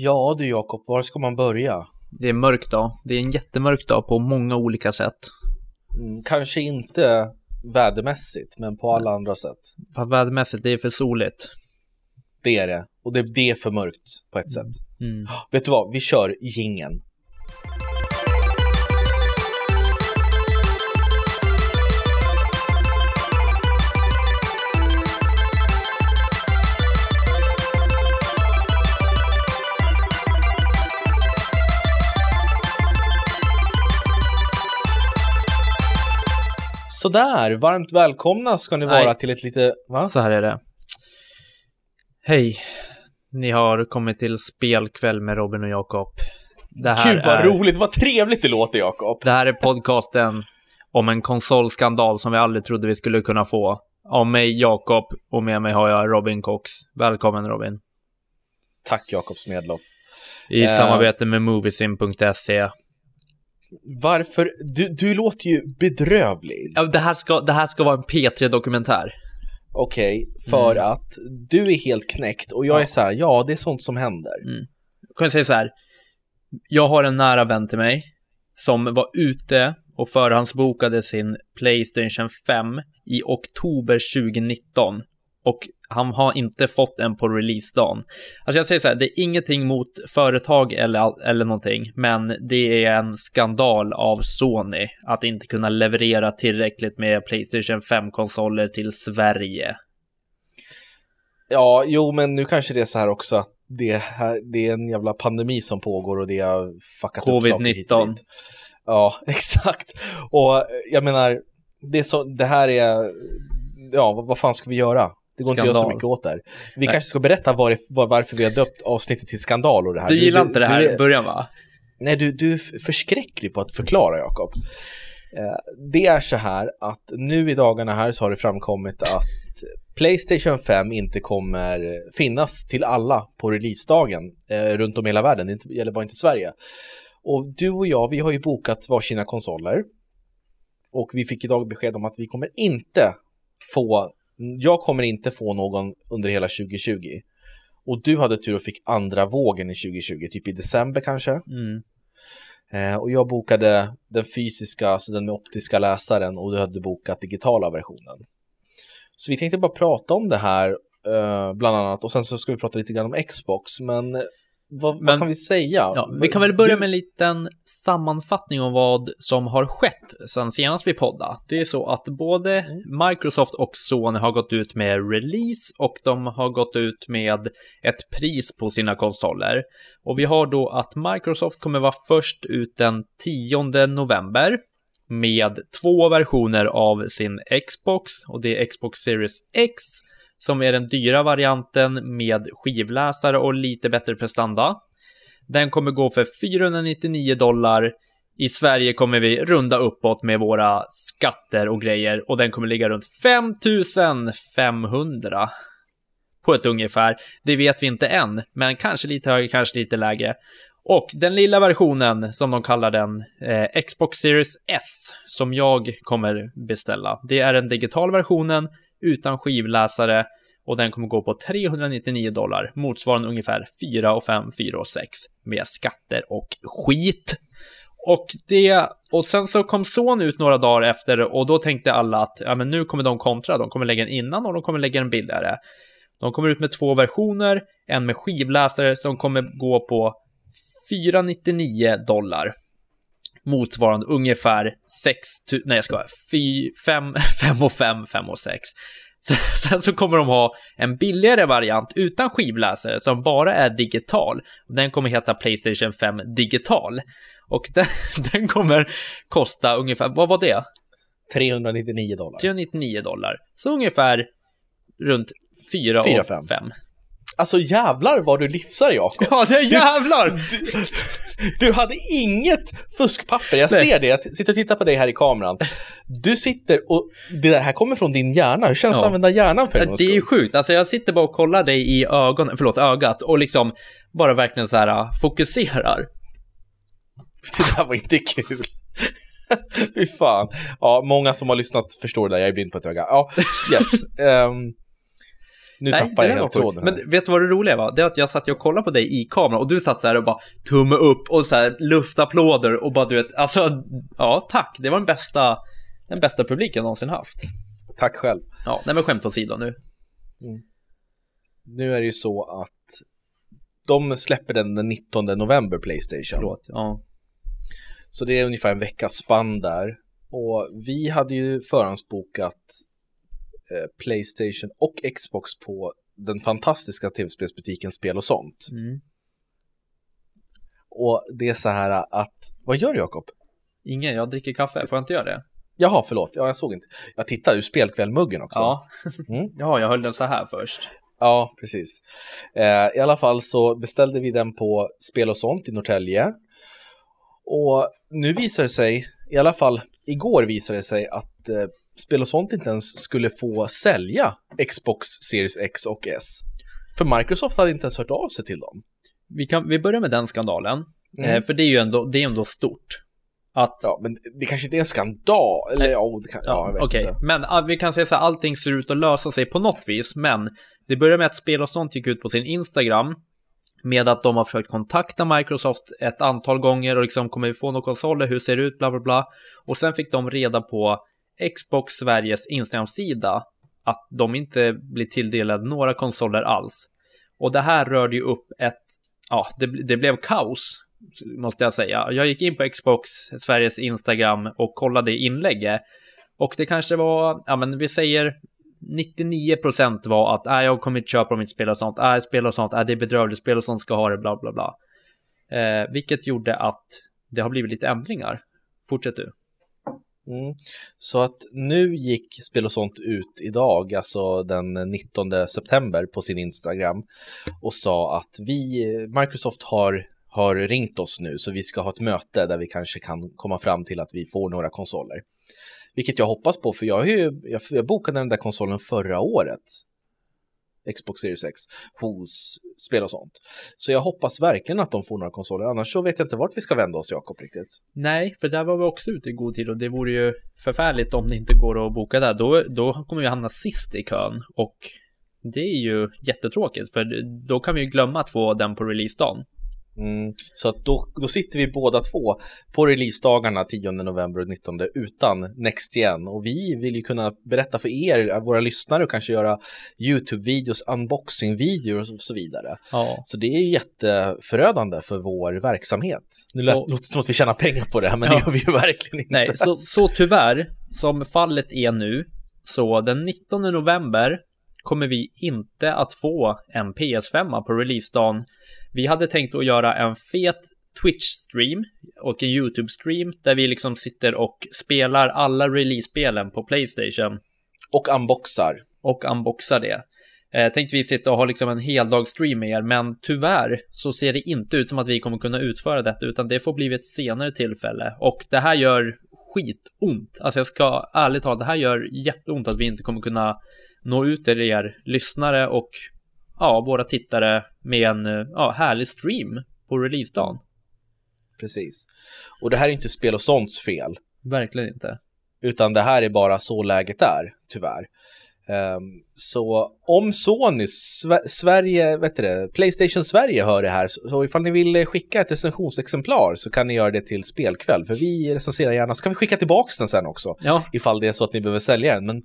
Ja du Jakob, var ska man börja? Det är mörk dag. Det är en jättemörk dag på många olika sätt. Mm, kanske inte vädermässigt, men på alla andra sätt. Fast vädermässigt, det är för soligt. Det är det. Och det, det är för mörkt på ett sätt. Mm. Vet du vad? Vi kör gingen. Sådär, varmt välkomna ska ni Nej. vara till ett lite... Va? Så här är det. Hej. Ni har kommit till spelkväll med Robin och Jakob. Det här Gud vad är, roligt, vad trevligt det låter Jakob. Det här är podcasten om en konsolskandal som vi aldrig trodde vi skulle kunna få. Av mig Jakob och med mig har jag Robin Cox. Välkommen Robin. Tack Jakob Smedloff. I Eh. samarbete med Moviesim.se. Varför? Du, du låter ju bedrövlig. Ja, det, här ska, det här ska vara en P3-dokumentär. Okej, för Mm. att du är helt knäckt och jag Ja. är så här, ja det är sånt som händer. kan jag säga så här. Jag har en nära vän till mig som var ute och förhandsbokade sin Playstation 5 i oktober 2019 och han har inte fått en på releasedagen. Alltså jag säger så här, det är ingenting mot företag eller, eller någonting, men det är en skandal av Sony att inte kunna leverera tillräckligt med Playstation 5-konsoler till Sverige. Ja, jo men nu kanske det är så här också att det, här, det är en jävla pandemi som pågår och det har fuckat upp saker hit och Covid-19. dit. Ja, exakt. Och jag menar, det, så, det här är, ja vad, vad fan ska vi göra? Det går inte att göra så Skandal. mycket åt det här. Vi Nej. kanske ska berätta var, var, varför vi har döpt avsnittet till skandal och det här. Du gillar inte det här du i början va? Nej, du, du är förskräcklig på att förklara, Jakob. Eh, Det är så här att nu i dagarna här så har det framkommit att Playstation 5 inte kommer finnas till alla på releasedagen eh, runt om i hela världen. Det gäller bara inte Sverige. Och du och jag, vi har ju bokat varsina konsoler. Och vi fick idag besked om att vi kommer inte få, jag kommer inte få någon under hela 2020. Och du hade tur och fick andra vågen i 2020, typ i december kanske. Mm. Eh, och jag bokade den fysiska, alltså den med optiska läsaren och du hade bokat digitala versionen. Så vi tänkte bara prata om det här eh, bland annat och sen så ska vi prata lite grann om Xbox men vad, vad Men- kan vi säga? Ja, vi kan väl börja med en liten sammanfattning om vad som har skett sen senast vi poddade. Det är så att både Microsoft och Sony har gått ut med release och de har gått ut med ett pris på sina konsoler. Och vi har då att Microsoft kommer vara först ut den 10 november med två versioner av sin Xbox och det är Xbox Series X som är den dyra varianten med skivläsare och lite bättre prestanda. Den kommer gå för 499 dollar. I Sverige kommer vi runda uppåt med våra skatter och grejer och den kommer ligga runt 5500 på ett ungefär. Det vet vi inte än, men kanske lite högre, kanske lite lägre. Och den lilla versionen, som de kallar den, eh, Xbox Series S, som jag kommer beställa. Det är den digitala versionen utan skivläsare och den kommer gå på 399 dollar, motsvarande ungefär 4 och 5, 4 och 6 med skatter och skit. Och det, och sen så kom Son ut några dagar efter och då tänkte alla att ja, men nu kommer de kontra, de kommer lägga den innan och de kommer lägga den billigare. De kommer ut med två versioner, en med skivläsare som kommer gå på 499 dollar. Motsvarande ungefär 6 tu- nej jag ska 5, 5 och 5, 5 och 6. Sen så kommer de ha en billigare variant utan skivläsare som bara är digital. Den kommer heta Playstation 5 digital. Och den, den kommer kosta ungefär, vad var det? 399 dollar. 399 dollar. Så ungefär runt 4 Fyra, och fem. 5. Alltså jävlar vad du livsar Jakob! Ja, det är jävlar! Du, du hade inget fuskpapper, jag Nej. ser det, jag sitter och tittar på dig här i kameran. Du sitter och det här kommer från din hjärna, hur känns det Ja. att använda hjärnan för gångs Det är ju sjukt, alltså jag sitter bara och kollar dig i ögonen, förlåt ögat och liksom bara verkligen så här äh, fokuserar. Det där var inte kul. Fy fan. Ja, många som har lyssnat förstår det där, jag är blind på ett öga. Ja, yes. Ehm, Nu Nej, tappar jag helt tråden. här. Men vet du vad det roliga var? Det är att jag satt och kollade på dig i kameran och du satt så här och bara tumme upp och så här luftapplåder och bara du vet, alltså ja tack, det var den bästa, den bästa publiken jag någonsin haft. Tack själv. Ja, nej men skämt åsido nu. Nu är det ju så att de släpper den den 19 november Playstation. Förlåt. Ja. Så det är ungefär en veckas spann där. Och vi hade ju förhandsbokat Playstation och Xbox på den fantastiska tv-spelsbutiken Spel och sånt. Mm. Och det är så här att, vad gör du Jakob? Ingen, jag dricker kaffe, får jag inte göra det? Jaha, förlåt, ja, jag såg inte. Jag tittade ur spelkvällmuggen också. Ja. Mm. ja, jag höll den så här först. Ja, precis. Eh, I alla fall så beställde vi den på Spel och sånt i Norrtälje. Och nu visar det sig, i alla fall igår visade det sig att eh, Spel och sånt inte ens skulle få sälja Xbox Series X och S. För Microsoft hade inte ens hört av sig till dem. Vi, kan, vi börjar med den skandalen, Mm. eh, för det är ju ändå, det är ändå stort. Att Ja, men det kanske inte är en skandal, eller Nej. ja, kan, ja, jag vet Okej, inte. men ah, vi kan säga så här, allting ser ut att lösa sig på något vis, men det börjar med att Spel och sånt gick ut på sin Instagram med att de har försökt kontakta Microsoft ett antal gånger och liksom kommer vi få några konsoler, hur ser det ut, bla bla bla. Och sen fick de reda på Xbox Sveriges Instagram-sida att de inte blir tilldelade några konsoler alls. Och det här rörde ju upp ett, ja, det, det blev kaos, måste jag säga. Jag gick in på Xbox Sveriges Instagram och kollade inlägget. Och det kanske var, ja men vi säger 99% var att äh, jag kommer inte köpa mitt spel och sånt, äh, spel och sånt, äh, det är bedrövligt, spel och sånt ska ha det, bla bla bla. Eh, vilket gjorde att det har blivit lite ändringar. Fortsätt du. Mm. Så att nu gick Spel och sånt ut idag, alltså den 19 september på sin Instagram och sa att vi, Microsoft har, har ringt oss nu så vi ska ha ett möte där vi kanske kan komma fram till att vi får några konsoler. Vilket jag hoppas på för jag, har ju, jag, jag bokade den där konsolen förra året. Xbox Series X hos Spel och sånt. Så jag hoppas verkligen att de får några konsoler, annars så vet jag inte vart vi ska vända oss Jakob riktigt. Nej, för där var vi också ute i god tid och det vore ju förfärligt om det inte går att boka där. Då, då kommer vi hamna sist i kön och det är ju jättetråkigt för då kan vi ju glömma att få den på releasedagen. Mm, så att då, då sitter vi båda två på releasedagarna 10 november och 19 utan Next Gen och vi vill ju kunna berätta för er, våra lyssnare och kanske göra YouTube-videos, unboxing-videos och så vidare. Ja, Så det är ju jätteförödande för vår verksamhet. Nu lät, Så- låter det som att vi tjänar pengar på det här, men Ja. det gör vi ju verkligen inte. nej, så, så tyvärr, som fallet är nu, så den 19 november kommer vi inte att få en PS5 på releasedagen. Vi hade tänkt att göra en fet Twitch-stream och en YouTube-stream där vi liksom sitter och spelar alla release-spelen på Playstation Och unboxar. och unboxar det. Eh, tänkte vi sitta och ha liksom en heldagsstream med er, men tyvärr så ser det inte ut som att vi kommer kunna utföra detta, utan det får bli vid ett senare tillfälle. Och det här gör skitont. Alltså jag ska ärligt talat, det här gör jätteont att vi inte kommer kunna nå ut till er lyssnare och ja, våra tittare med en eh, ja, härlig stream på releasedagen. Precis. Och det här är inte spel och sånts fel. Verkligen inte. Utan det här är bara så läget är, tyvärr. Ehm, så om Sony, Sve- Sverige, vet du det, Playstation Sverige hör det här, så, så ifall ni vill skicka ett recensionsexemplar så kan ni göra det till spelkväll, för vi recenserar gärna, så kan vi skicka tillbaks den sen också, Ja, ifall det är så att ni behöver sälja den. Men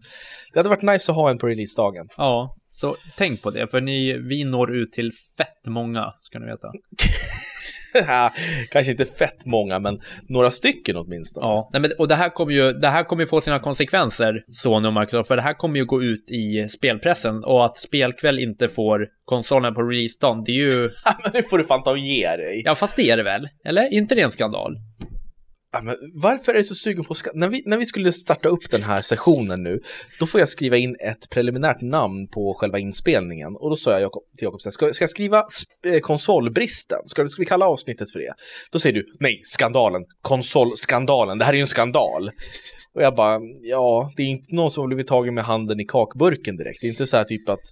det hade varit nice att ha en på releasedagen. ja, så tänk på det, för ni, vi når ut till fett många, ska ni veta. Kanske inte fett många, men några stycken åtminstone. Ja, nej men, och det här kommer ju, det här kommer ju få sina konsekvenser, Sony och Microsoft, för det här kommer ju gå ut i spelpressen och att Spelkväll inte får konsolen på releasedagen, det är ju, men nu får du fan ta och ge dig. ja fast det är det väl? Eller? inte det en skandal? Ja, men varför är du så sugen på skatt? när vi, när vi skulle starta upp den här sessionen nu, då får jag skriva in ett preliminärt namn på själva inspelningen. Och då sa jag till Jakob, ska, ska jag skriva eh, konsolbristen? Ska, ska vi kalla avsnittet för det? Då säger du, nej, skandalen, konsolskandalen, det här är ju en skandal. Och jag bara, ja, det är inte någon som har blivit tagen med handen i kakburken direkt. Det är inte så här typ att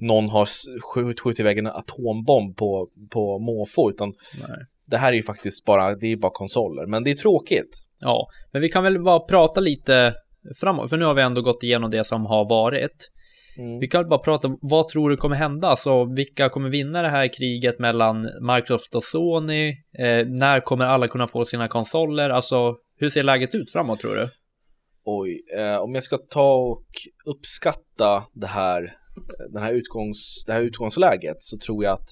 någon har skjutit iväg en atombomb på, på måfå, utan Nej det här är ju faktiskt bara, det är bara konsoler. Men det är tråkigt. Ja, men vi kan väl bara prata lite framåt, för nu har vi ändå gått igenom det som har varit. Mm. Vi kan bara prata om vad tror du kommer hända? Alltså vilka kommer vinna det här kriget mellan Microsoft och Sony? Eh, när kommer alla kunna få sina konsoler? Alltså hur ser läget ut framåt tror du? Oj, eh, om jag ska ta och uppskatta det här, den här utgångs, det här utgångsläget så tror jag att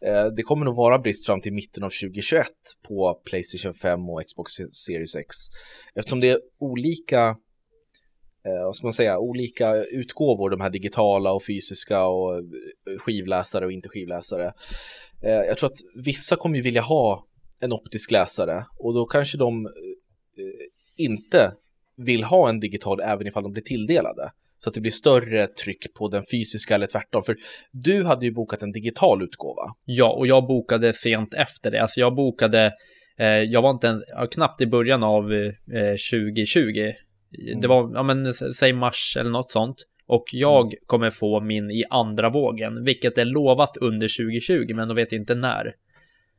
Eh, det kommer nog vara brist fram till mitten av 2021 på Playstation 5 och Xbox Series X. Eftersom det är olika eh, vad ska man säga, olika utgåvor, de här digitala och fysiska och eh, skivläsare och inte skivläsare. Jag tror att vissa kommer ju vilja ha en optisk läsare och då kanske de inte vill ha en digital även ifall de blir tilldelade. Så att det blir större tryck på den fysiska eller tvärtom. För du hade ju bokat en digital utgåva. Ja, och jag bokade sent efter det. Alltså jag bokade, eh, jag var inte en, knappt i början av eh, 2020. Mm. Det var, ja men säg mars eller något sånt. Och jag mm. kommer få min i andra vågen, vilket är lovat under 2020, men de vet inte när.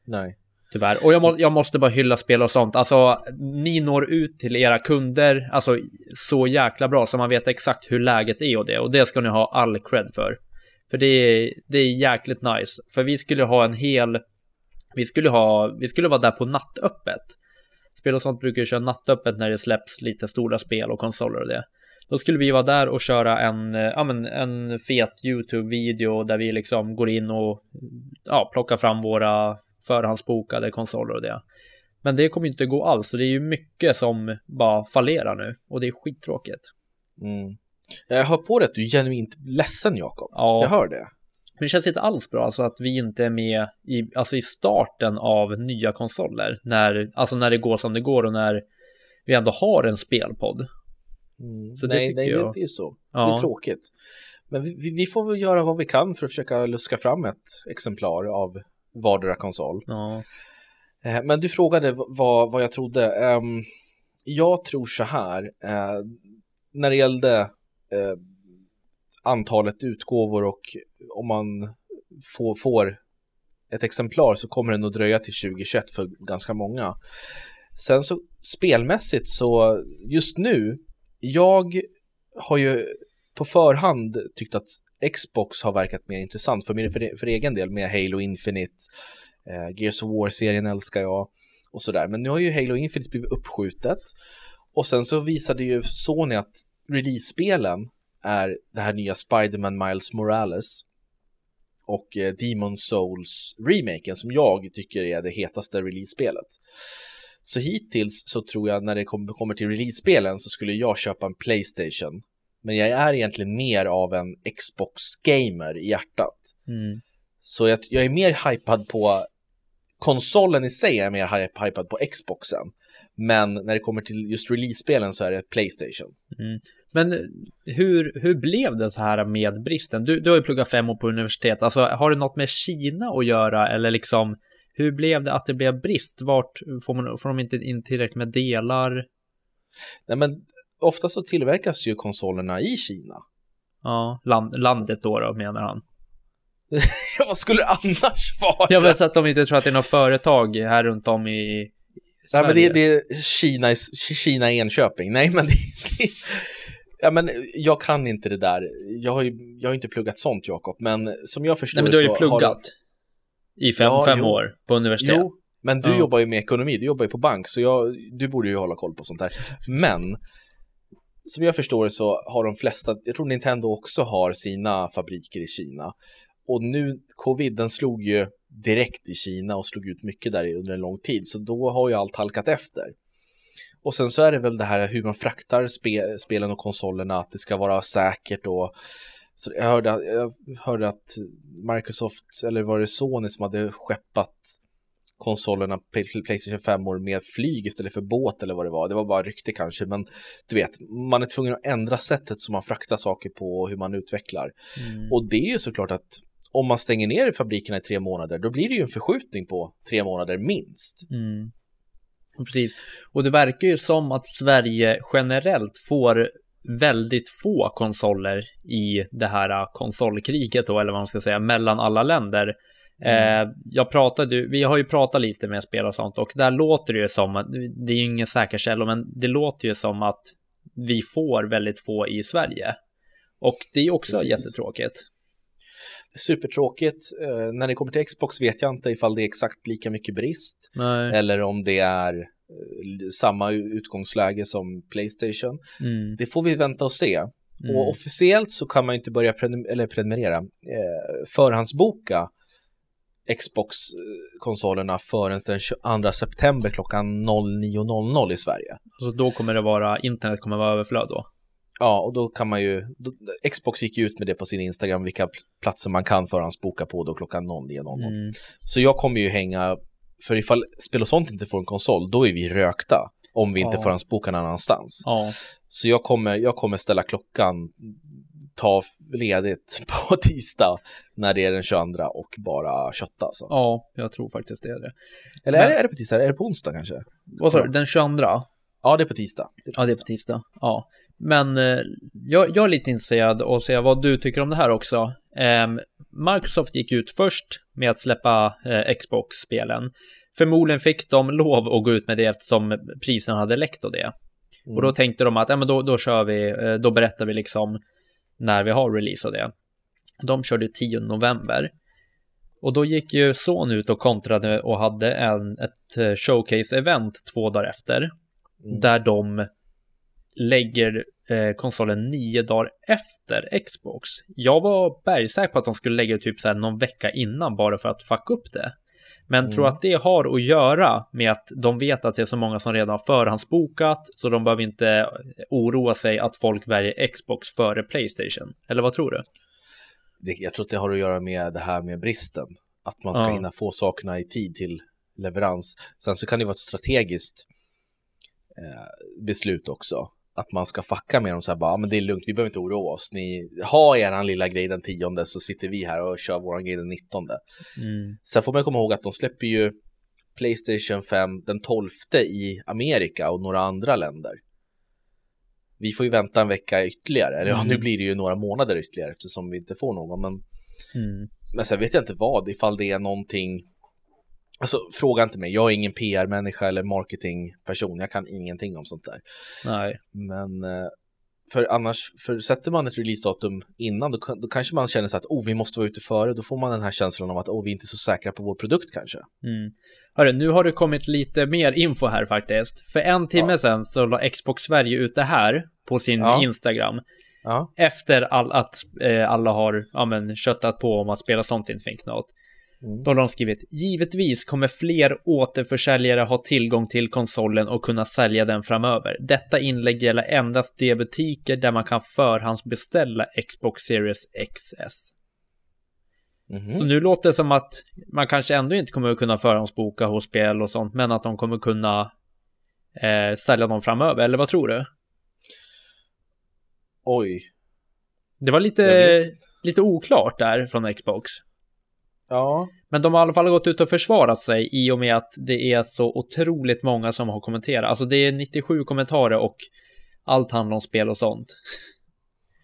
Nej. Tyvärr. Och jag, må, jag måste bara hylla spel och sånt. Alltså, ni når ut till era kunder, alltså så jäkla bra så man vet exakt hur läget är och det. Och det ska ni ha all cred för. För det är, det är jäkligt nice. För vi skulle ha en hel, vi skulle ha, vi skulle vara där på nattöppet. Spel och sånt brukar ju köra nattöppet när det släpps lite stora spel och konsoler och det. Då skulle vi vara där och köra en, ja men en fet YouTube-video där vi liksom går in och ja, plockar fram våra förhandsbokade konsoler och det. Men det kommer inte gå alls, så det är ju mycket som bara fallerar nu och det är skittråkigt. Mm. Jag hör på det att du är genuint ledsen Jakob. Ja. Jag hör det. Men det känns inte alls bra alltså att vi inte är med i, alltså i starten av nya konsoler. När, alltså när det går som det går och när vi ändå har en spelpodd. Mm. Så det nej, nej jag... det är så. Ja. Det är tråkigt. Men vi, vi, får väl göra vad vi kan för att försöka luska fram ett exemplar av vardera konsol. Ja. Eh, men du frågade vad, vad jag trodde. Ehm, jag tror så här, eh, när det gällde eh, antalet utgåvor och om man får, får ett exemplar så kommer det nog dröja till 2021 för ganska många. Sen så spelmässigt så just nu, jag har ju på förhand tyckt att Xbox har verkat mer intressant för, för, för egen del med Halo Infinite, eh, Gears of War-serien älskar jag och sådär. Men nu har ju Halo Infinite blivit uppskjutet och sen så visade ju Sony att release-spelen är det här nya Spiderman Miles Morales och eh, Demon Souls remaken som jag tycker är det hetaste release-spelet. Så hittills så tror jag när det kommer till release-spelen så skulle jag köpa en Playstation men jag är egentligen mer av en Xbox-gamer i hjärtat. Mm. Så jag, jag, är mer hypad på konsolen i sig, är jag mer hypad på Xboxen. Men när det kommer till just release-spelen så är det Playstation. Mm. Men hur, hur blev det så här med bristen? Du, du har ju pluggat fem år på universitet. Alltså, har det något med Kina att göra eller liksom hur blev det att det blev brist? Vart får, man, får de inte in tillräckligt med delar? Nej, men ofta så tillverkas ju konsolerna i Kina. Ja, land, landet då, då menar han. ja, vad skulle det annars vara? Jag vet att de inte tror att det är något företag här runt om i Sverige. Nej, men det, det är Kina, Kina Enköping. Nej, men det, det, Ja, men jag kan inte det där. Jag har ju jag har inte pluggat sånt, Jakob, men som jag förstår Nej, men du har ju pluggat har... i fem, ja, fem år på universitet. Jo, men du ja. jobbar ju med ekonomi, du jobbar ju på bank, så jag, du borde ju hålla koll på sånt här. Men som jag förstår det så har de flesta, jag tror Nintendo också har sina fabriker i Kina. Och nu, covid, den slog ju direkt i Kina och slog ut mycket där under en lång tid, så då har ju allt halkat efter. Och sen så är det väl det här hur man fraktar spe, spelen och konsolerna, att det ska vara säkert och så jag hörde, jag hörde att Microsoft, eller var det Sony som hade skeppat konsolerna Playstation 5 år med flyg istället för båt eller vad det var. Det var bara rykte kanske, men du vet, man är tvungen att ändra sättet som man fraktar saker på och hur man utvecklar. Mm. Och det är ju såklart att om man stänger ner fabrikerna i tre månader, då blir det ju en förskjutning på tre månader minst. Mm. Precis, och det verkar ju som att Sverige generellt får väldigt få konsoler i det här konsolkriget då, eller vad man ska säga, mellan alla länder. Mm. Eh, jag pratade, vi har ju pratat lite med spel och sånt och där låter det ju som att, det är ju ingen säker källa, men det låter ju som att vi får väldigt få i Sverige. Och det är också Precis. jättetråkigt. Supertråkigt. Eh, när det kommer till Xbox vet jag inte ifall det är exakt lika mycket brist Nej. eller om det är eh, samma utgångsläge som Playstation. Mm. Det får vi vänta och se. Mm. Och officiellt så kan man ju inte börja prenum- eller prenumerera, eh, förhandsboka Xbox-konsolerna förrän den 22 september klockan 09.00 i Sverige. Så då kommer det vara, internet kommer vara överflöd då? Ja, och då kan man ju, då, Xbox gick ju ut med det på sin Instagram, vilka pl- platser man kan förhandsboka på då klockan 09.00. Mm. Så jag kommer ju hänga, för ifall spel och sånt inte får en konsol, då är vi rökta. Om vi inte Ja. förhandsbokar någon annanstans. Ja. Så jag kommer, jag kommer ställa klockan, ta ledigt på tisdag när det är den 22 och bara kötta alltså. ja, jag tror faktiskt det är det. Eller Men- är, det, är det på tisdag? Är det på onsdag kanske? Vad sa du, den 22? Ja, det är på tisdag. Ja, det är på tisdag. Ja. Men eh, jag, jag är lite intresserad av att se vad du tycker om det här också. Ehm, Microsoft gick ut först med att släppa eh, Xbox-spelen. Förmodligen fick de lov att gå ut med det eftersom priserna hade läckt och det. Mm. Och då tänkte de att ja, men då, då kör vi, eh, då berättar vi liksom när vi har release av det. De körde 10 november. Och då gick ju Sony ut och kontrade och hade en, ett eh, showcase-event två dagar efter. Mm. Där de lägger eh, konsolen nio dagar efter Xbox. Jag var bergsäker på att de skulle lägga det typ så här någon vecka innan bara för att fucka upp det. Men Mm. tror att det har att göra med att de vet att det är så många som redan har förhandsbokat så de behöver inte oroa sig att folk väljer Xbox före Playstation. Eller vad tror du? det, jag tror att det har att göra med det här med bristen. Att man ska Ja. hinna få sakerna i tid till leverans. Sen så kan det vara ett strategiskt eh, beslut också. Att man ska fucka med dem så här bara, ja men det är lugnt, vi behöver inte oroa oss. Ni har eran lilla grej den tionde så sitter vi här och kör våran grej den nittonde. Mm. Sen får man komma ihåg att de släpper ju Playstation 5 den 12 i Amerika och några andra länder. Vi får ju vänta en vecka ytterligare, eller ja, Mm. nu blir det ju några månader ytterligare eftersom vi inte får någon, men Mm. men sen vet jag inte vad, ifall det är någonting Alltså fråga inte mig, jag är ingen PR-människa eller marketingperson, jag kan ingenting om sånt där. Nej. Men eh, för annars, för sätter man ett releasedatum innan, då, då kanske man känner så att oh, vi måste vara ute före, då får man den här känslan av att oh, vi är inte så säkra på vår produkt kanske. Mm. Hörru, nu har det kommit lite mer info här faktiskt. För en timme Ja. sedan så la Xbox Sverige ut det här på sin Ja. Instagram. Ja, Efter all, att eh, alla har ja, men, köttat på om att spela sånt inte fick något. Mm. Då har de skrivit Givetvis kommer fler återförsäljare ha tillgång till konsolen och kunna sälja den framöver. Detta inlägg gäller endast de butiker där man kan förhandsbeställa Xbox Series XS. Mhm. Så nu låter det som att man kanske ändå inte kommer att kunna förhandsboka hos spel och sånt, men att de kommer kunna eh, sälja dem framöver, eller vad tror du? oj. Det var lite, lite oklart där från Xbox. Ja, Men de har i alla fall gått ut och försvarat sig i och med att det är så otroligt många som har kommenterat. Alltså det är 97 kommentarer och allt handlar om spel och sånt.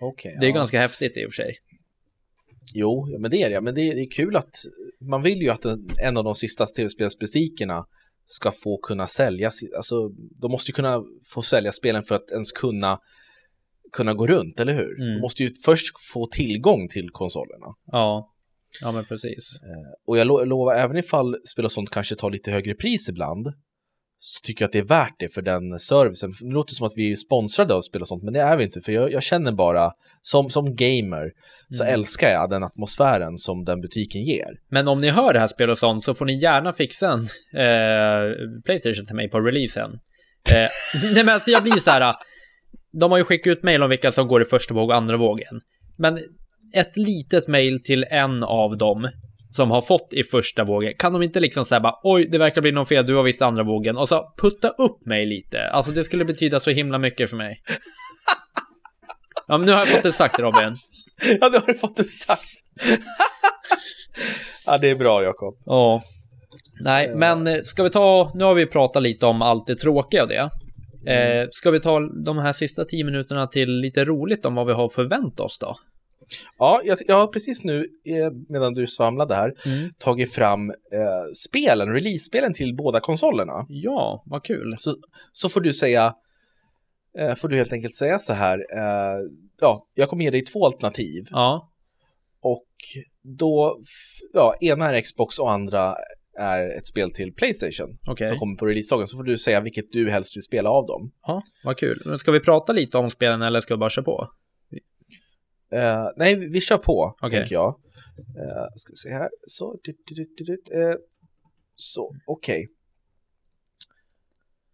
okej. Det är ja. ganska häftigt i och för sig. Jo, men det är det. Men det är, det är kul att man vill ju att en, en av de sista tv-spelsbutikerna ska få kunna sälja, alltså de måste ju kunna få sälja spelen för att ens kunna kunna gå runt, eller hur? Mm. De måste ju först få tillgång till konsolerna. Ja, ja men precis. Och jag lo- lovar, även ifall spel och sånt kanske tar lite högre pris ibland, så tycker jag att det är värt det för den servicen. Det låter som att vi är sponsrade av spel och sånt, men det är vi inte. För jag, jag känner bara, som, som gamer, så Mm. älskar jag den atmosfären som den butiken ger. Men om ni hör det här spelet och sånt så får ni gärna fixa en eh, Playstation till mig på releasen. Eh, nej men alltså jag blir så här. De har ju skickat ut mejl om vilka som går i första våg och andra vågen. Men ett litet mejl till en av dem som har fått i första vågen, kan de inte liksom säga bara oj, det verkar bli någon fel, du har visst andra vågen och så putta upp mig lite. Alltså det skulle betyda så himla mycket för mig. Ja, men nu har jag fått det sagt Robin. Ja, det har du fått det sagt. ja, det är bra Jakob. Ja. Nej, men eh, ska vi ta, nu har vi pratat lite om allt det tråkiga och det. Eh, ska vi ta de här sista tio minuterna till lite roligt om vad vi har förväntat oss då? Ja, jag, jag har precis nu, eh, medan du svamlade här, Mm. tagit fram eh, spelen, release-spelen till båda konsolerna. Ja, vad kul. Så, så får du säga eh, får du helt enkelt säga så här. Eh, ja, jag kommer ge dig två alternativ. Ja. Och då, ja, ena är Xbox och andra är ett spel till Playstation Okej. som kommer på releasedagen. Så får du säga vilket du helst vill spela av dem. Ja, vad kul. Men ska vi prata lite om spelen eller ska vi bara köra på? Eh, nej, vi vi kör på, Okej. tänker jag. Uh, ska vi se här. Så, du, du, du, du, du, eh, så okej.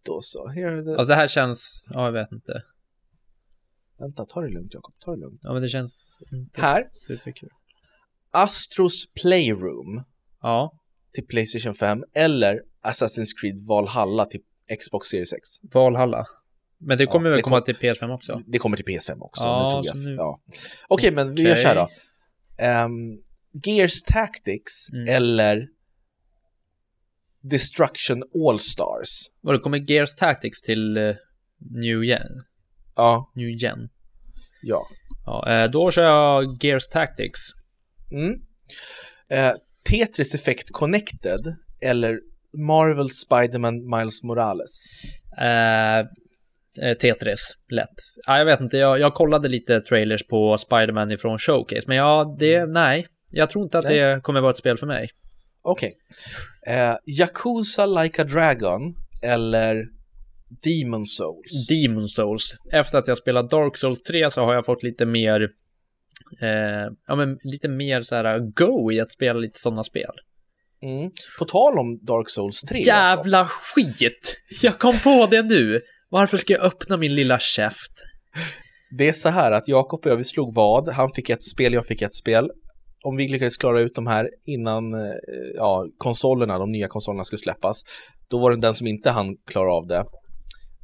Då så, här är det. Alltså det här känns, ja jag vet inte. Vänta, ta det lugnt Jakob, ta det lugnt. Ja men det känns inte Här. superkul. Astros Playroom Ja, till Playstation 5 eller Assassin's Creed Valhalla till Xbox Series X. Valhalla. Men det Ja, kommer väl det komma kom- till PS5 också? Det kommer till PS5 också. Ja, nu ja. Okej, men vi gör så här då. Ehm, Gears Tactics Mm. eller Destruction All-Stars. Och det kommer Gears Tactics till eh, New Gen. Ja, New Gen. ja. Ja, eh, då kör jag Gears Tactics. Mm. Eh, Tetris Effect Connected eller Marvel Spider-Man Miles Morales. Eh, Tetris, lätt. Ja, jag vet inte, jag, jag kollade lite trailers på Spider-Man ifrån Showcase, men ja, det, nej. Jag tror inte att Nej. det kommer vara ett spel för mig. Okej. Eh, Yakuza Like a Dragon eller Demon Souls. Demon Souls. Efter att jag spelat Dark Souls 3 så har jag fått lite mer, eh, ja men lite mer så här go i att spela lite sådana spel. Mm. På tal om Dark Souls 3. Jävla skit! Jag kom på det nu! Varför ska jag öppna min lilla käft? Det är så här att Jakob och jag, vi slog vad. Han fick ett spel, jag fick ett spel. Om vi lyckades klara ut de här innan eh, ja, konsolerna, de nya konsolerna skulle släppas, då var det den som inte han klara av det.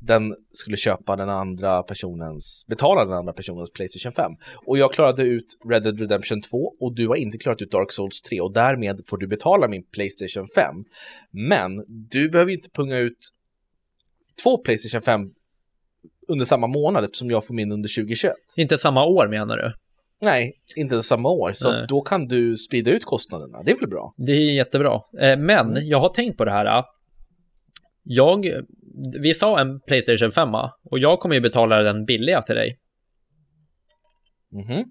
Den skulle köpa den andra personens, betala den andra personens Playstation 5. Och jag klarade ut Red Dead Redemption 2 och du har inte klarat ut Dark Souls 3 och därmed får du betala min Playstation 5. Men du behöver inte punga ut två Playstation 5 under samma månad eftersom jag får min under 2021. Inte samma år menar du? Nej, inte samma år. Så Nej. då kan du sprida ut kostnaderna. Det är väl bra? Det är jättebra. Eh, Men jag har tänkt på det här. Jag, vi sa en Playstation 5 och jag kommer ju betala den billiga till dig. Mhm.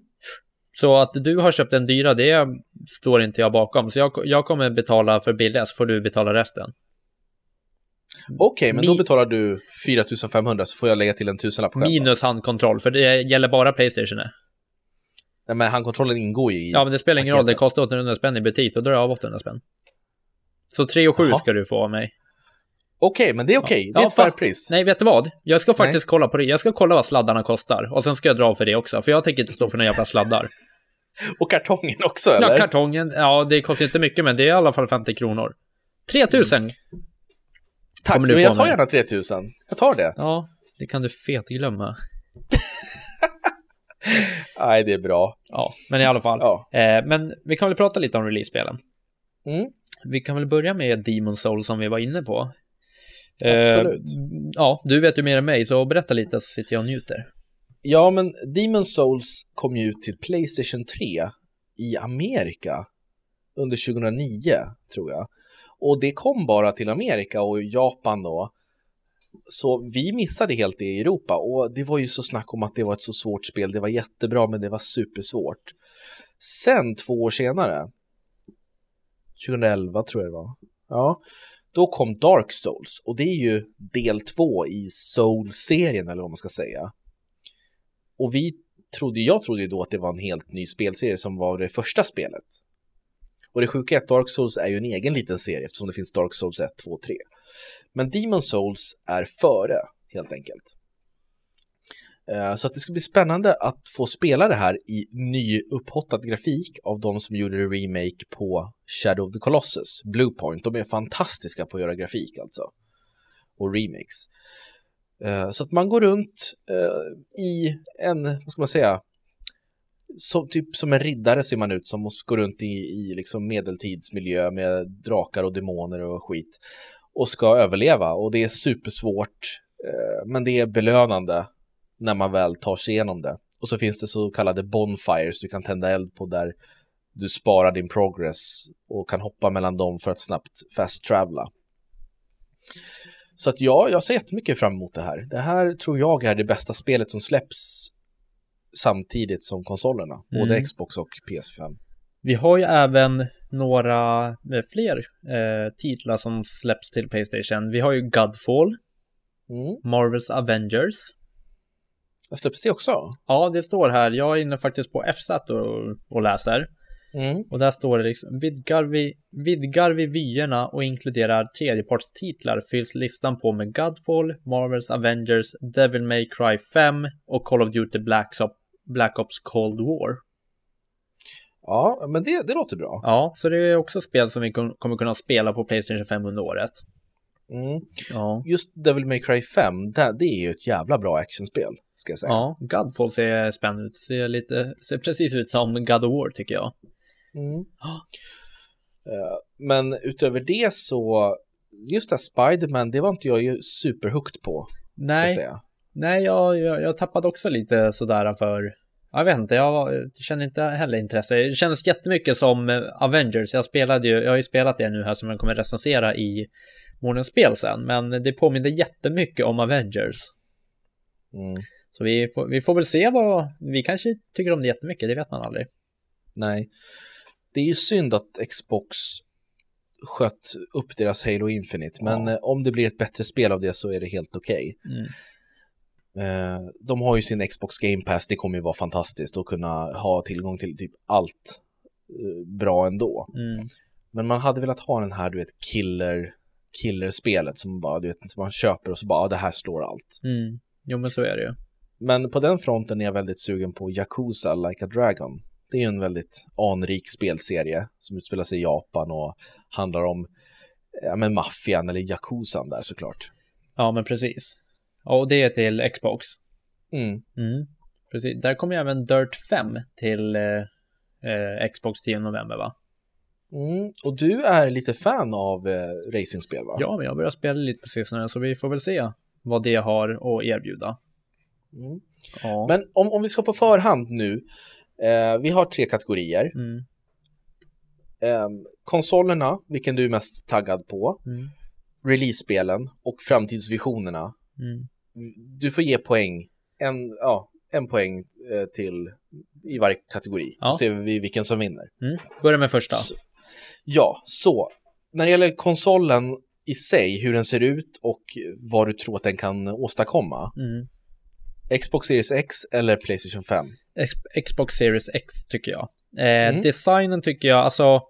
Så att du har köpt den dyra, det står inte jag bakom. Så jag, jag kommer betala för billiga så får du betala resten. Okej, men Mi- då betalar du 4500 så får jag lägga till en tusenlapp själv. Minus handkontroll, för det gäller bara Playstation. Nej, men handkontrollen ingår ju i... Ja, men det spelar ingen roll. Det kostar 800 spänn i butik och då är det av 800 spänn. Så 3 och 7 Jaha. ska du få av mig. Okej, men det är okej. Det är Ja, ett fair fast- pris. Nej, vet du vad? Jag ska faktiskt kolla på det. Jag ska kolla vad sladdarna kostar. Och sen ska jag dra för det också. För jag tänker inte stå för några jävla sladdar. Och kartongen också, eller? Ja, kartongen, ja det kostar inte mycket men det är i alla fall 50 kronor. 3000! Tack, men jag tar mig. gärna 3000. Jag tar det. Ja, det kan du fetglömma. Nej, det är bra. Ja, men i alla fall. Ja. Eh, men vi kan väl prata lite om release-spelen. Mm. Vi kan väl börja med Demon Soul som vi var inne på. Absolut. ja, du vet ju mer än mig, så berätta lite så sitter jag och njuter. Ja, men Demon Souls kom ju ut till Playstation 3 i Amerika under 2009, tror jag. Och det kom bara till Amerika och Japan då. Så vi missade helt det i Europa och det var ju så snack om att det var ett så svårt spel. Det var jättebra men det var supersvårt. Sen två år senare, 2011 tror jag det var, ja, då kom Dark Souls och det är ju del två i Soul-serien eller vad man ska säga. Och vi trodde, jag trodde ju då att det var en helt ny spelserie som var det första spelet. Och det sjuka är att Dark Souls är ju en egen liten serie eftersom det finns Dark Souls 1, 2, 3. Men Demon Souls är före, helt enkelt. Eh, så att det ska bli spännande att få spela det här i ny upphottad grafik av de som gjorde remake på Shadow of the Colossus, Bluepoint. De är fantastiska på att göra grafik alltså. Och remakes. Eh, så att man går runt eh, i en, vad ska man säga, så, typ som en riddare ser man ut som måste gå runt i, i liksom medeltidsmiljö med drakar och demoner och skit och ska överleva och det är supersvårt eh, men det är belönande när man väl tar sig igenom det. Och så finns det så kallade bonfires du kan tända eld på där du sparar din progress och kan hoppa mellan dem för att snabbt fast travela. Så att ja, jag ser jättemycket fram emot det här. Det här tror jag är det bästa spelet som släpps samtidigt som konsolerna, både Mm. Xbox och PS5. Vi har ju även några eh, fler eh, titlar som släpps till Playstation. Vi har ju Godfall, Mm. Marvels Avengers. Vad släpps det också? Ja, det står här. Jag är inne faktiskt på FZ och, och läser. Mm. Och där står det liksom, vidgar vi, vidgar vi vyerna och inkluderar tredjepartstitlar fylls listan på med Godfall, Marvels Avengers, Devil May Cry 5 och Call of Duty Black Ops, Black Ops Cold War. Ja, men det, det låter bra. Ja, så det är också spel som vi kom- kommer kunna spela på Playstation 5 under året. Mm. Ja, Just Devil May Cry 5, det, det är ju ett jävla bra actionspel, ska jag säga. ja Godfall ser spännande ut. Ser, lite, ser precis ut som God of War tycker jag. Mm. Ja. Eh, Men utöver det så, just det här Spiderman, det var inte jag ju superhooked på, Nej. Nej jag, jag, jag tappade också lite sådär för jag vet inte, jag känner inte heller intresse. Det kändes jättemycket som eh, Avengers. Jag spelade ju, jag har ju spelat det nu här som jag kommer recensera i morgonens spel sen. Men det påminner jättemycket om Avengers. Mm. Så vi får, vi får väl se vad, vi kanske tycker om det jättemycket, det vet man aldrig. Nej. Det är ju synd att Xbox sköt upp deras Halo Infinite, men Ja. om det blir ett bättre spel av det så är det helt okej. Mm. Eh, De har ju sin Xbox Game Pass, det kommer ju vara fantastiskt att kunna ha tillgång till typ allt eh, bra ändå. Mm. Men man hade velat ha den här, du vet, killer killerspelet som bara, du vet, som man köper och så bara, det här slår allt. Mm. Jo men så är det ju. Men på den fronten är jag väldigt sugen på Yakuza Like a Dragon. Det är ju en väldigt anrik spelserie som utspelar sig i Japan och handlar om ja, maffian eller Yakuzan där såklart. Ja men precis. Ja, Och det är till Xbox. Mm. Mm. Precis. Där kommer ju även Dirt 5 till eh, eh, Xbox 10 november va? Mm. Och du är lite fan av eh, racingspel va? Ja, men jag börjar spela lite på sistone så vi får väl se vad det har att erbjuda. Mm. Ja. Men om, om vi ska på förhand nu, eh, vi har tre kategorier. Eh, konsolerna, vilken du är mest taggad på, Mm. release-spelen och framtidsvisionerna. Mm. Du får ge poäng, en, ja, en poäng eh, till i varje kategori, Ja. så ser vi vilken som vinner. Mm. Börja med första. Så, ja, så när det gäller konsolen i sig, hur den ser ut och vad du tror att den kan åstadkomma. Mm. Xbox Series X eller Playstation 5? X- Xbox Series X tycker jag. Eh, Mm. Designen tycker jag, alltså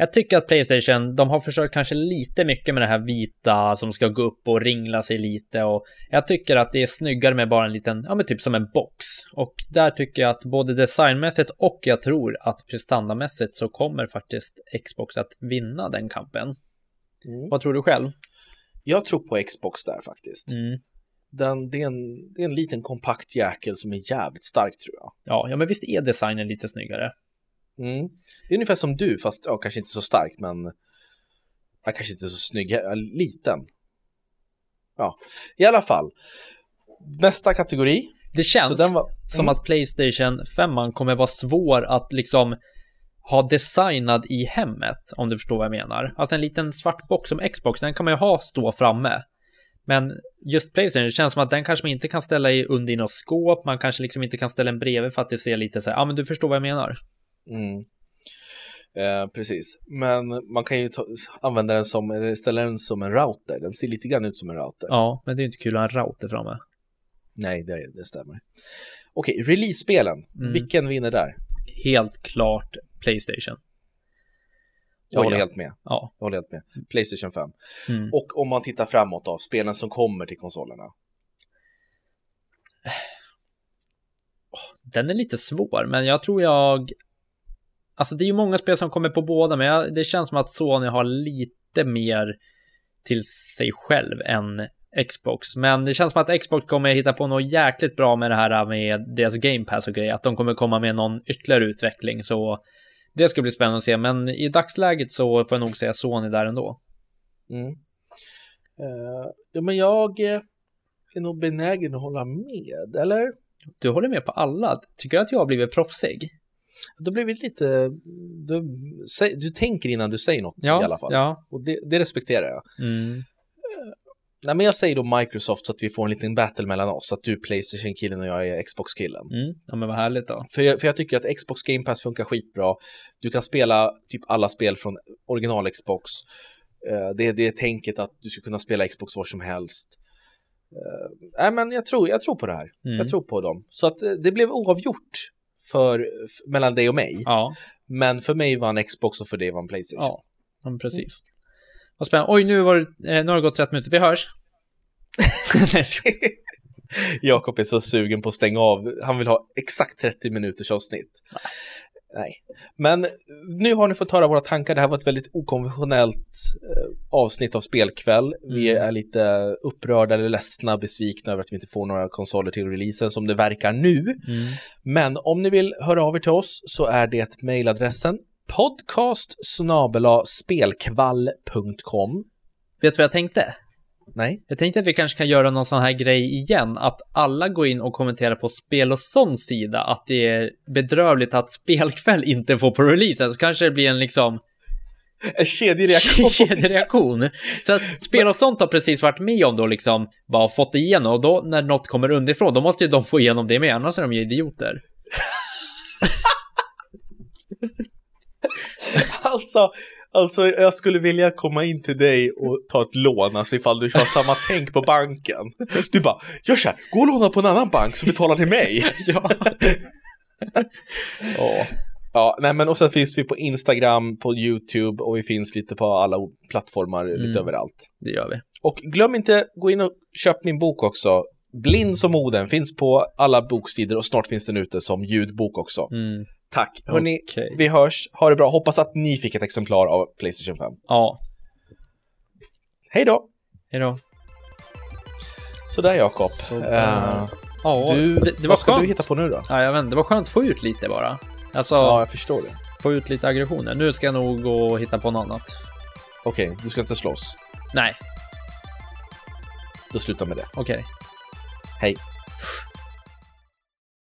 jag tycker att Playstation, de har försökt kanske lite mycket med det här vita som ska gå upp och ringla sig lite och jag tycker att det är snyggare med bara en liten, ja men typ som en box. Och där tycker jag att både designmässigt och jag tror att prestandamässigt så kommer faktiskt Xbox att vinna den kampen. Mm. Vad tror du själv? Jag tror på Xbox där faktiskt. Mm. Den, det, är en, det är en liten kompakt jäkel som är jävligt stark tror jag. Ja, ja men visst är designen lite snyggare? Mm. Det är ungefär som du, fast ja, kanske inte så stark, men ja, kanske inte så snygg, ja, liten. Ja, i alla fall. Nästa kategori. Det känns var, som mm. att Playstation 5 kommer vara svår att liksom ha designad i hemmet, om du förstår vad jag menar. Alltså en liten svart box som Xbox, den kan man ju ha stå framme. Men just Playstation, det känns som att den kanske man inte kan ställa i under i något skåp, man kanske liksom inte kan ställa den bredvid för att det ser lite så här, ja men du förstår vad jag menar. Mm. Eh, precis, men man kan ju ta, använda den som, eller ställa den som en router. Den ser lite grann ut som en router. Ja, men det är ju inte kul att ha en router framme. Nej, det, det stämmer. Okej, release-spelen. Mm. Vilken vinner där? Helt klart Playstation. Jag håller helt med. Ja. Jag håller helt med. Playstation 5. Mm. Och om man tittar framåt då, spelen som kommer till konsolerna. Den är lite svår, men jag tror jag... Alltså det är ju många spel som kommer på båda, men jag, det känns som att Sony har lite mer till sig själv än Xbox. Men det känns som att Xbox kommer hitta på något jäkligt bra med det här med deras Game Pass och grejer. Att de kommer komma med någon ytterligare utveckling. Så det ska bli spännande att se. Men i dagsläget så får jag nog säga Sony där ändå. Mm. Eh, ja, men jag eh, är nog benägen att hålla med, eller? Du håller med på alla. Tycker du att jag har blivit proffsig? Då blir vi lite... Du, du tänker innan du säger något i alla fall. Ja. Och det, det respekterar jag. Mm. Nej men jag säger då Microsoft så att vi får en liten battle mellan oss, att du är Playstation-killen och jag är Xbox-killen. Mm. Ja, men vad härligt då. För jag, för jag tycker att Xbox Game Pass funkar skitbra. Du kan spela typ alla spel från original Xbox. Eh, det, det är tänket att du ska kunna spela Xbox var som helst. Eh, Nej men jag tror, jag tror på det här. Mm. Jag tror på dem. Så att eh, det blev oavgjort för, mellan dig och mig. Ja, Men för mig vann Xbox och för dig vann Playstation. ja, men precis. Vad spännande. Oj, nu, var det, eh, nu har det gått 30 minuter. Vi hörs. Jakob är så sugen på att stänga av. Han vill ha exakt 30 minuters avsnitt. Nej. Men nu har ni fått höra våra tankar. Det här var ett väldigt okonventionellt eh, avsnitt av Spelkväll. Vi Mm. är lite upprörda eller ledsna, besvikna över att vi inte får några konsoler till releasen som det verkar nu. Mm. Men om ni vill höra av er till oss så är det mejladressen podcast spelkvall.com Vet du vad jag tänkte? Nej, Jag tänkte att vi kanske kan göra någon sån här grej igen, att alla går in och kommenterar på Spel och sån sida, att det är bedrövligt att Spelkväll inte får på releasen, så kanske det blir en liksom en kedjereaktion. kedjereaktion. Så att Spel och sånt har precis varit med om då liksom, bara fått igenom, och då när något kommer underifrån, då måste ju de få igenom det med, annars är de ju idioter. Alltså, alltså, jag skulle vilja komma in till dig och ta ett lån, alltså ifall du har samma tänk på banken. Du bara, gör så här, gå och låna på en annan bank så betalar till mig. ja. Ja. Ja, nej men och sen finns vi på Instagram, på YouTube och vi finns lite på alla plattformar, lite Mm. överallt. Det gör vi. Och glöm inte, gå in och köp min bok också. Blind som moden finns på alla boksidor och snart finns den ute som ljudbok också. Mm. Tack! Hörni, Okej. vi hörs. Ha det bra. Hoppas att ni fick ett exemplar av Playstation 5. Ja, Hej då! hejdå. Sådär Jakob. Eh, Ja, du, det, det var vad ska skönt. du hitta på nu då? Ja, jag vet det var skönt att få ut lite bara. Alltså, Ja, jag förstår det. få ut lite aggressioner. Nu ska jag nog gå och hitta på något annat. Okej, du ska inte slåss. Nej, Då slutar med det. okej. Hej.